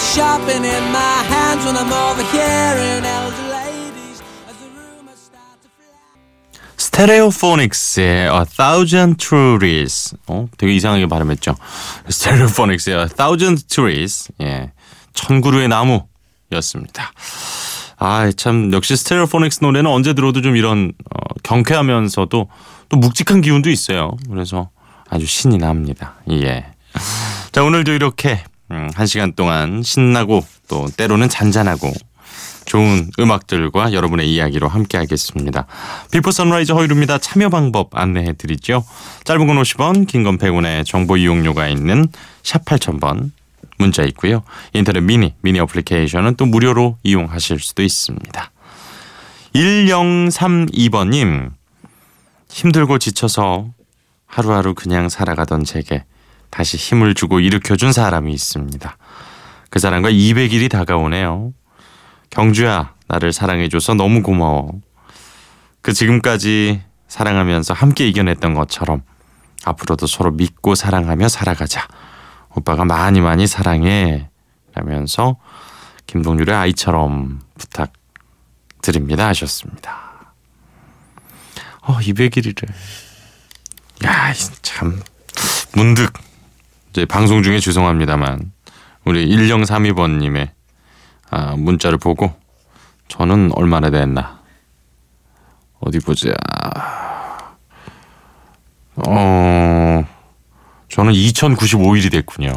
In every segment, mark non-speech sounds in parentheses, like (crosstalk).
Shopping in my hands when I'm elder rumors start to fly. 스테레오포닉스의 A Thousand Trees. 어, 되게 이상하게 발음했죠. 스테레오포닉스의 A Thousand Trees. 예. 천 그루의 나무였습니다. 아, 참 역시 스테레오포닉스 노래는 언제 들어도 좀 이런 어, 경쾌하면서도 또 묵직한 기운도 있어요. 그래서 아주 신이 납니다. 예. 자, 오늘도 이렇게 음, 한 시간 동안 신나고 또 때로는 잔잔하고 좋은 음악들과 여러분의 이야기로 함께 하겠습니다. 비포 선라이즈 허일후입니다. 참여 방법 안내해 드리죠. 짧은 건 50원, 긴 건 100원의 정보 이용료가 있는 샵 8000번 문자 있고요. 인터넷 미니, 미니 어플리케이션은 또 무료로 이용하실 수도 있습니다. 1032번님, 힘들고 지쳐서 하루하루 그냥 살아가던 제게 다시 힘을 주고 일으켜준 사람이 있습니다. 그 사람과 200일이 다가오네요. 경주야, 나를 사랑해줘서 너무 고마워. 그 지금까지 사랑하면서 함께 이겨냈던 것처럼 앞으로도 서로 믿고 사랑하며 살아가자. 오빠가 많이 많이 사랑해. 라면서 김동률의 아이처럼 부탁드립니다 하셨습니다. 어, 200일이래. 야, 참 문득 이제 방송 중에 죄송합니다만 우리 1032번님의 아, 문자를 보고 저는 얼마나 됐나. 어디 보자. 어 저는 2095일이 됐군요.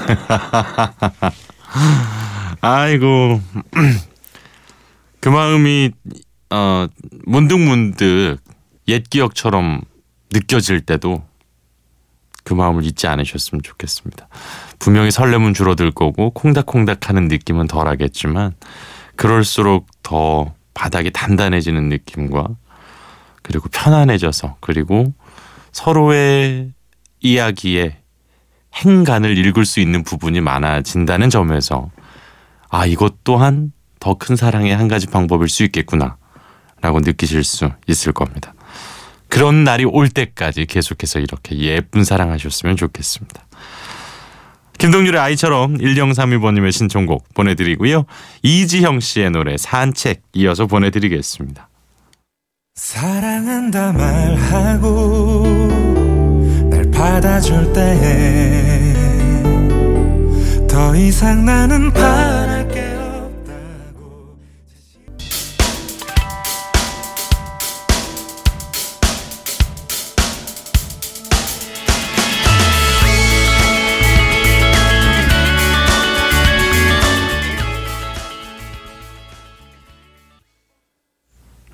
(laughs) 아이고. (clears throat) 그 마음이 어 문득문득 옛 기억처럼 느껴질 때도 그 마음을 잊지 않으셨으면 좋겠습니다. 분명히 설렘은 줄어들 거고 콩닥콩닥 하는 느낌은 덜 하겠지만 그럴수록 더 바닥이 단단해지는 느낌과 그리고 편안해져서 그리고 서로의 이야기에 행간을 읽을 수 있는 부분이 많아진다는 점에서 아 이것 또한 더 큰 사랑의 한 가지 방법일 수 있겠구나 라고 느끼실 수 있을 겁니다. 그런 날이 올 때까지 계속해서 이렇게 예쁜 사랑하셨으면 좋겠습니다. 김동률의 아이처럼 1032번님의 신청곡 보내드리고요. 이지형 씨의 노래 산책 이어서 보내드리겠습니다. 사랑한다 말하고 날 받아줄 때더 이상 나는 바랄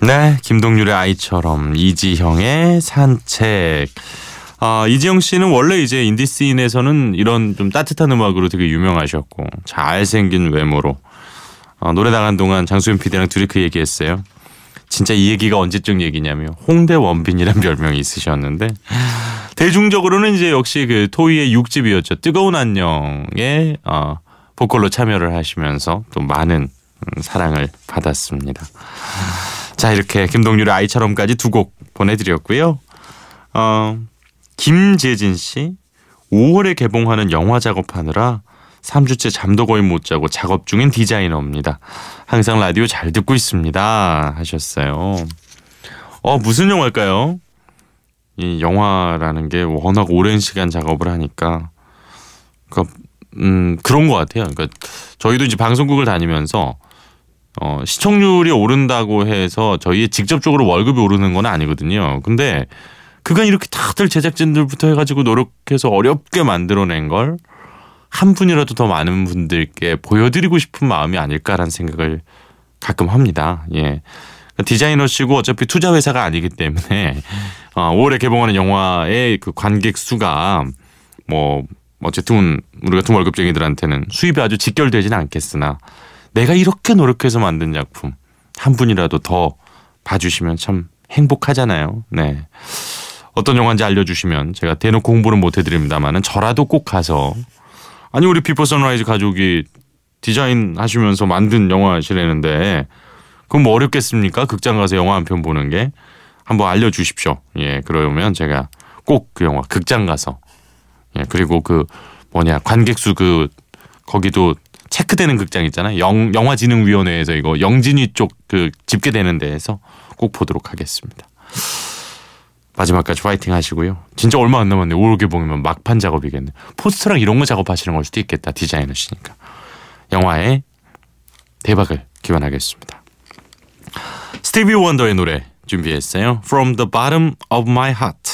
네, 김동률의 아이처럼 이지형의 산책. 아, 이지형 씨는 원래 이제 인디씬에서는 이런 좀 따뜻한 음악으로 되게 유명하셨고 잘생긴 외모로 어, 노래 나간 동안 장수현 PD랑 둘이 그 얘기했어요. 진짜 이 얘기가 언제적 얘기냐면 홍대 원빈이란 별명이 있으셨는데 대중적으로는 이제 역시 그 토이의 6집이었죠. 뜨거운 안녕에 어, 보컬로 참여를 하시면서 또 많은 음, 사랑을 받았습니다. 자, 이렇게 김동률의 아이처럼까지 두 곡 보내드렸고요. 어, 김재진 씨, 5월에 개봉하는 영화 작업하느라 3주째 잠도 거의 못 자고 작업 중인 디자이너입니다. 항상 라디오 잘 듣고 있습니다. 하셨어요. 어, 무슨 영화일까요? 이 영화라는 게 워낙 오랜 시간 작업을 하니까, 그, 음, 그런 것 같아요. 그러니까 저희도 이제 방송국을 다니면서 어, 시청률이 오른다고 해서 저희 직접적으로 월급이 오르는 건 아니거든요. 근데 그간 이렇게 다들 제작진들부터 해가지고 노력해서 어렵게 만들어낸 걸 한 분이라도 더 많은 분들께 보여드리고 싶은 마음이 아닐까라는 생각을 가끔 합니다. 예. 그러니까 디자이너시고 어차피 투자 회사가 아니기 때문에 어, 5월에 개봉하는 영화의 그 관객 수가 뭐 어쨌든 우리 같은 월급쟁이들한테는 수입이 아주 직결되지는 않겠으나 내가 이렇게 노력해서 만든 작품 한 분이라도 더 봐주시면 참 행복하잖아요. 네. 어떤 영화인지 알려주시면 제가 대놓고 홍보는 못 해드립니다만은 저라도 꼭 가서 아니 우리 비포 선라이즈 가족이 디자인 하시면서 만든 영화시라는데 그럼 뭐 어렵겠습니까? 극장 가서 영화 한 편 보는 게 한번 알려주십시오. 예, 그러면 제가 꼭 그 영화 극장 가서 예 그리고 그 뭐냐 관객 수 그 거기도 체크되는 극장 있잖아요. 영, 영화진흥위원회에서 이거 영진위 쪽그 집계되는 데에서 꼭 보도록 하겠습니다. 마지막까지 화이팅 하시고요. 진짜 얼마 안 남았네. 5월 개봉이면 막판 작업이겠네. 포스터랑 이런 거 작업하시는 걸 수도 있겠다. 디자이너시니까. 영화의 대박을 기원하겠습니다. 스티비 원더의 노래 준비했어요. From the bottom of my heart.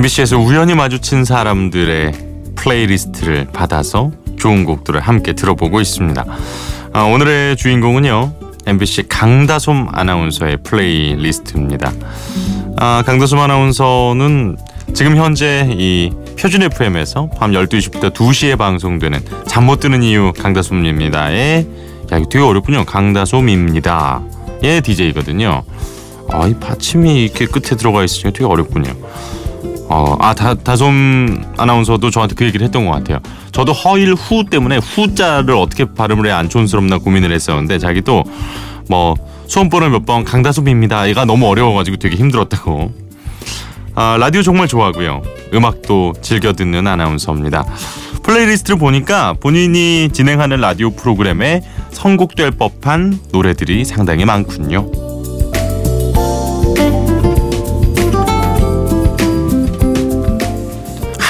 MBC에서 우연히 마주친 사람들의 플레이리스트를 받아서 좋은 곡들을 함께 들어보고 있습니다. 아, 오늘의 주인공은요. MBC 강다솜 아나운서의 플레이리스트입니다. 아, 강다솜 아나운서는 지금 현재 이 표준 FM에서 밤 12시부터 2시에 방송되는 잠 못 드는 이유 강다솜입니다의 야 이거 되게 어렵군요. 강다솜입니다. 예 DJ거든요. 아, 이 받침이 이렇게 끝에 들어가 있으니까 되게 어렵군요. 어, 아, 다, 다솜 아나운서도 저한테 그 얘기를 했던 것 같아요. 저도 허일후 때문에 후자를 어떻게 발음을 해야 안 촌스럽나 고민을 했었는데 자기도 뭐 수험번호 몇 번 강다솜입니다. 얘가 너무 어려워가지고 되게 힘들었다고. 아, 라디오 정말 좋아하고요. 음악도 즐겨 듣는 아나운서입니다. 플레이리스트를 보니까 본인이 진행하는 라디오 프로그램에 선곡될 법한 노래들이 상당히 많군요.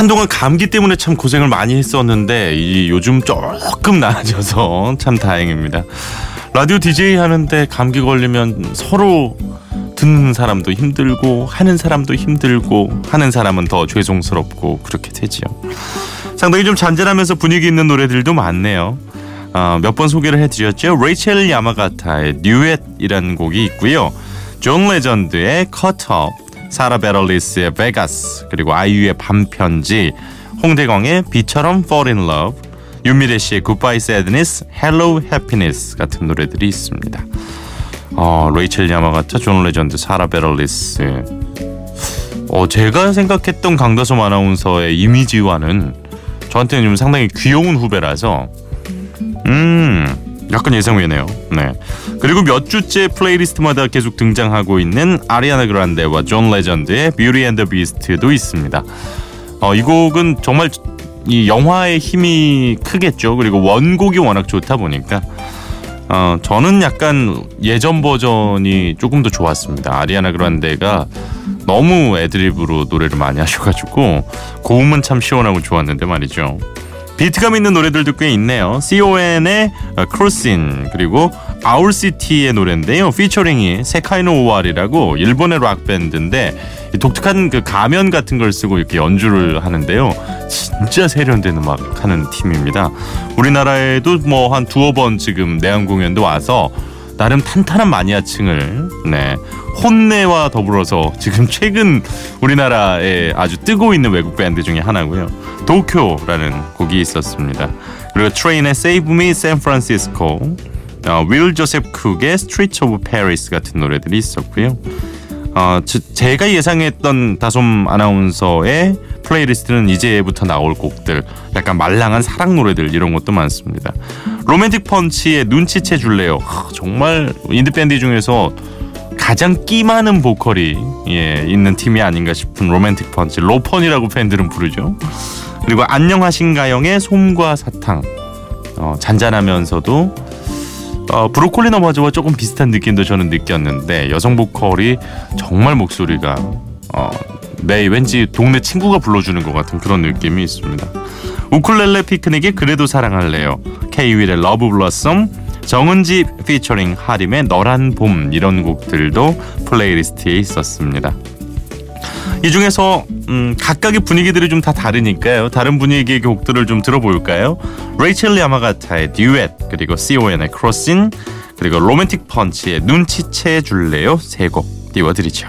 한동안 감기 때문에 참 고생을 많이 했었는데 이 요즘 조금 나아져서 (laughs) 참 다행입니다. 라디오 DJ 하는데 감기 걸리면 서로 듣는 사람도 힘들고 하는 사람도 힘들고 하는 사람은 더 죄송스럽고 그렇게 되지요. 상당히 좀 잔잔하면서 분위기 있는 노래들도 많네요. 어, 몇번 소개를 해드렸죠. 레이첼 야마가타의 Duet이라는 곡이 있고요. 존 레전드의 Caught Up, 사라 베럴리스의 베가스, 그리고 아이유의 밤편지, 홍대광의 비처럼 Fall in Love, 윤미래 씨의 Goodbye Sadness, Hello Happiness 같은 노래들이 있습니다. 어, 레이첼 야마가타, 존 레전드, 사라 베럴리스. 어, 제가 생각했던 강다솜 아나운서의 이미지와는 저한테는 좀 상당히 귀여운 후배라서 음 약간 예상 외네요. 네. 그리고 몇 주째 플레이리스트마다 계속 등장하고 있는 아리아나 그란데와 존 레전드의 Beauty and the Beast도 있습니다. 어, 이 곡은 정말 이 영화의 힘이 크겠죠. 그리고 원곡이 워낙 좋다 보니까 어, 저는 약간 예전 버전이 조금 더 좋았습니다. 아리아나 그란데가 너무 애드립으로 노래를 많이 하셔가지고 고음은 참 시원하고 좋았는데 말이죠. 비트감 있는 노래들도 꽤 있네요. CON의 크로신 그리고 아울시티의 노래인데요. 피처링이 세카이노 오알이라고 일본의 락 밴드인데 독특한 그 가면 같은 걸 쓰고 이렇게 연주를 하는데요. 진짜 세련된 음악 하는 팀입니다. 우리나라에도 뭐 한 두어 번 지금 내한 공연도 와서 나름 탄탄한 마니아층을 네 혼네와 더불어서 지금 최근 우리나라에 아주 뜨고 있는 외국 밴드 중에 하나고요. 도쿄라는 곡이 있었습니다. 그리고 트레인의 Save Me San Francisco, 어, 윌 조셉 쿡의 Streets of Paris 같은 노래들이 있었고요. 어, 저, 제가 예상했던 다솜 아나운서의 플레이리스트는 이제부터 나올 곡들, 약간 말랑한 사랑 노래들 이런 것도 많습니다. 로맨틱 펀치의 눈치채 줄래요. 하, 정말 인디 밴드 중에서 가장 끼 많은 보컬이 예, 있는 팀이 아닌가 싶은 로맨틱 펀치 로펀이라고 팬들은 부르죠. 그리고 안녕하신가영의 솜과 사탕 어, 잔잔하면서도 어, 브로콜리 너마저와 조금 비슷한 느낌도 저는 느꼈는데 여성 보컬이 정말 목소리가 어, 내 왠지 동네 친구가 불러주는 것 같은 그런 느낌이 있습니다. 우쿨렐레 피크닉의 그래도 사랑할래요. 케이윌의 Love Blossom 정은지 피처링 하림의 너란 봄 이런 곡들도 플레이리스트에 있었습니다. 이 중에서 음, 각각의 분위기들이 좀 다 다르니까요. 다른 분위기의 곡들을 좀 들어볼까요? 레이첼 야마가타의 듀엣 그리고 C.O.N의 크로신 그리고 로맨틱 펀치의 눈치채 줄래요 세 곡 띄워드리죠.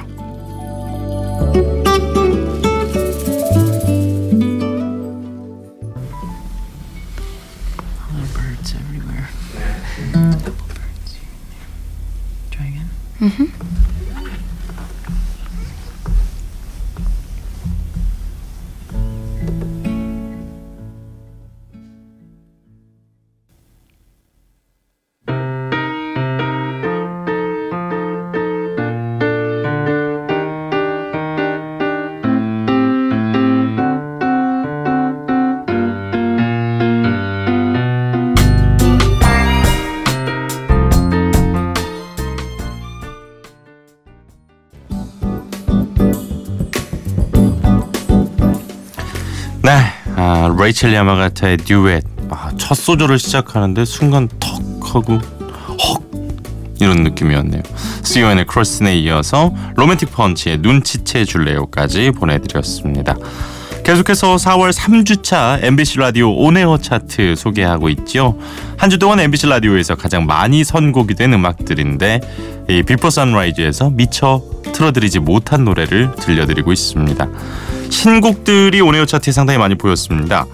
Birds 아, 레이첼 야마가타의 듀엣 아, 첫 소절을 시작하는데 순간 턱 하고 헉 이런 느낌이었네요. C.O.N의 크로스에 이어서 로맨틱 펀치의 눈치채 줄래요까지 보내드렸습니다. 계속해서 4월 3주차 MBC 라디오 온에어 차트 소개하고 있죠. 한 주 동안 MBC 라디오에서 가장 많이 선곡이 된 음악들인데 이 비포 선라이즈에서 미처 틀어드리지 못한 노래를 들려드리고 있습니다. 신곡들이 온에어 차트에 상당히 많이 보였습니다.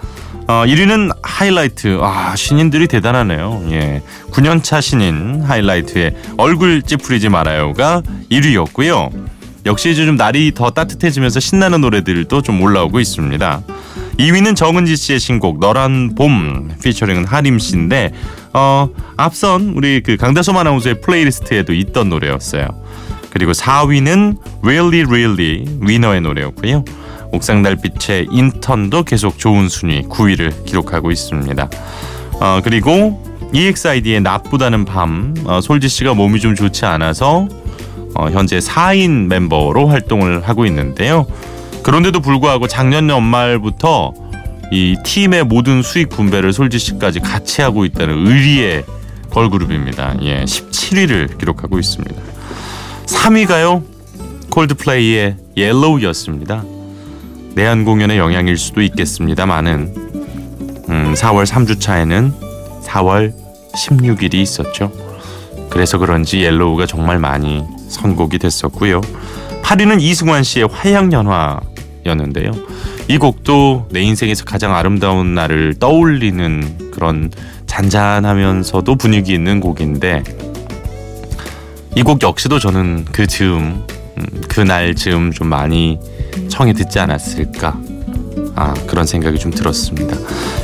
어, 1위는 하이라이트. 아, 신인들이 대단하네요. 예. 9년차 신인 하이라이트의 얼굴 찌푸리지 말아요가 1위였고요. 역시 이제 좀 날이 더 따뜻해지면서 신나는 노래들도 좀 올라오고 있습니다. 2위는 정은지 씨의 신곡 너란 봄 피처링은 하림 씨인데 어, 앞선 우리 그 강다솜 아나운서의 플레이리스트에도 있던 노래였어요. 그리고 4위는 Really Really 위너의 노래였고요. 옥상 달빛의 인턴도 계속 좋은 순위 9위를 기록하고 있습니다. 어, 그리고 EXID의 나쁘다는 밤 어, 솔지 씨가 몸이 좀 좋지 않아서 어, 현재 4인 멤버로 활동을 하고 있는데요. 그런데도 불구하고 작년 연말부터 이 팀의 모든 수익 분배를 솔지 씨까지 같이 하고 있다는 의리의 걸그룹입니다. 예, 17위를 기록하고 있습니다. 3위가요. 콜드플레이의 Yellow였습니다. 내한 공연의 영향일 수도 있겠습니다만은 음, 4월 3주차에는 4월 16일이 있었죠. 그래서 그런지 Yellow가 정말 많이 선곡이 됐었고요. 8위는 이승환 씨의 화양연화였는데요. 이 곡도 내 인생에서 가장 아름다운 날을 떠올리는 그런 잔잔하면서도 분위기 있는 곡인데 이 곡 역시도 저는 그 즈음 음, 그날 즈음 좀 많이 청해 듣지 않았을까 아 그런 생각이 좀 들었습니다.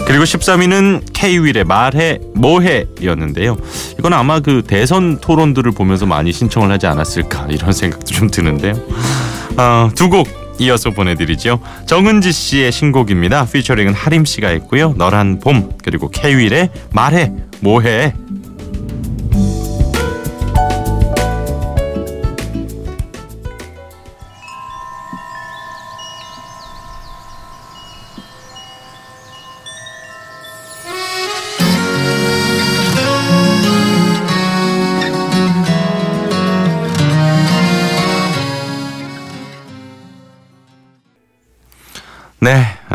그리고 13위는 K-윌의 말해 뭐해였는데요. 이건 아마 그 대선 토론들을 보면서 많이 신청을 하지 않았을까 이런 생각도 좀 드는데요. 아, 두곡 이어서 보내드리죠. 정은지 씨의 신곡입니다. 피처링은 하림 씨가 했고요. 너란 봄 그리고 K-윌의 말해 뭐해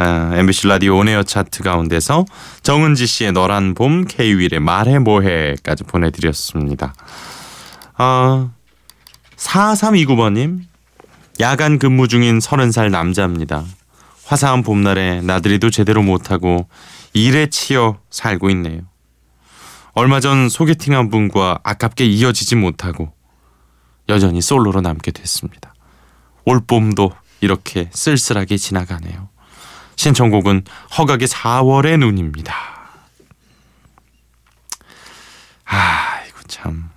아, MBC 라디오 온에어 차트 가운데서 정은지 씨의 너란 봄, K-윌의 말해 뭐해까지 보내드렸습니다. 아, 4329번님, 야간 근무 중인 30살 남자입니다. 화사한 봄날에 나들이도 제대로 못하고 일에 치여 살고 있네요. 얼마 전 소개팅한 분과 아깝게 이어지지 못하고 여전히 솔로로 남게 됐습니다. 올 봄도 이렇게 쓸쓸하게 지나가네요. 신청곡은 허각의 4월의 눈입니다. 아, 이거 참.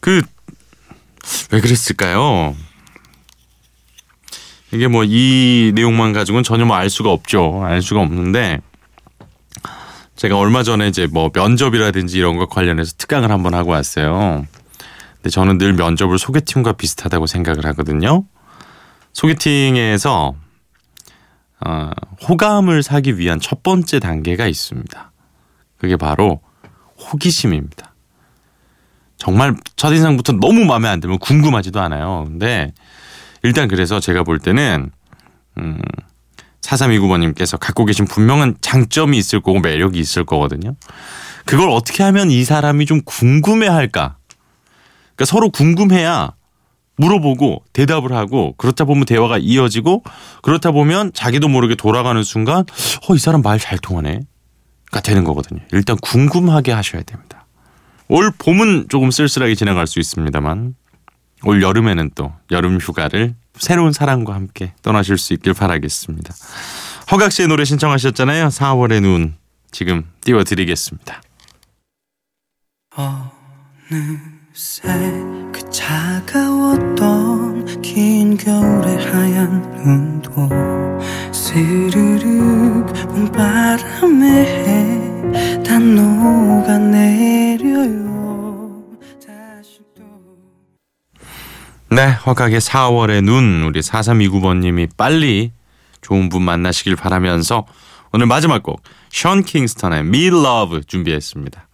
그, 왜 그랬을까요? 이게 뭐 이 내용만 가지고는 전혀 뭐 알 수가 없죠. 알 수가 없는데, 제가 얼마 전에 이제 뭐 면접이라든지 이런 거 관련해서 특강을 한번 하고 왔어요. 근데 저는 늘 면접을 소개팅과 비슷하다고 생각을 하거든요. 소개팅에서 어, 호감을 사기 위한 첫 번째 단계가 있습니다. 그게 바로 호기심입니다. 정말 첫인상부터 너무 마음에 안 들면 궁금하지도 않아요. 근데 일단 그래서 제가 볼 때는 음 4329번님께서 갖고 계신 분명한 장점이 있을 거고 매력이 있을 거거든요. 그걸 어떻게 하면 이 사람이 좀 궁금해 할까? 그러니까 서로 궁금해야 물어보고 대답을 하고 그렇다 보면 대화가 이어지고 그렇다 보면 자기도 모르게 돌아가는 순간 어 이 사람 말 잘 통하네가 되는 거거든요. 일단 궁금하게 하셔야 됩니다. 올 봄은 조금 쓸쓸하게 지나갈 수 있습니다만 올 여름에는 또 여름 휴가를 새로운 사랑과 함께 떠나실 수 있길 바라겠습니다. 허각 씨의 노래 신청하셨잖아요. 4월의 눈 지금 띄워드리겠습니다. 어느새 그 차가웠던 긴 겨울의 하얀 눈도 스르륵 봄바람에 다 녹아내려요 네, 허각의 4월의 눈 우리 4329번님이 빨리 좋은 분 만나시길 바라면서 오늘 마지막 곡 션 킹스턴의 Me Love 준비했습니다.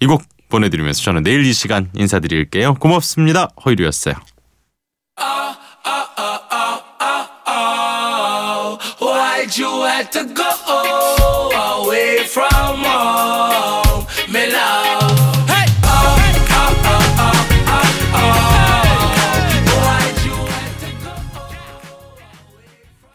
이곡 보내드리면서 저는 내일 이 시간 인사드릴게요. 고맙습니다. 허이루였어요. Why'd you have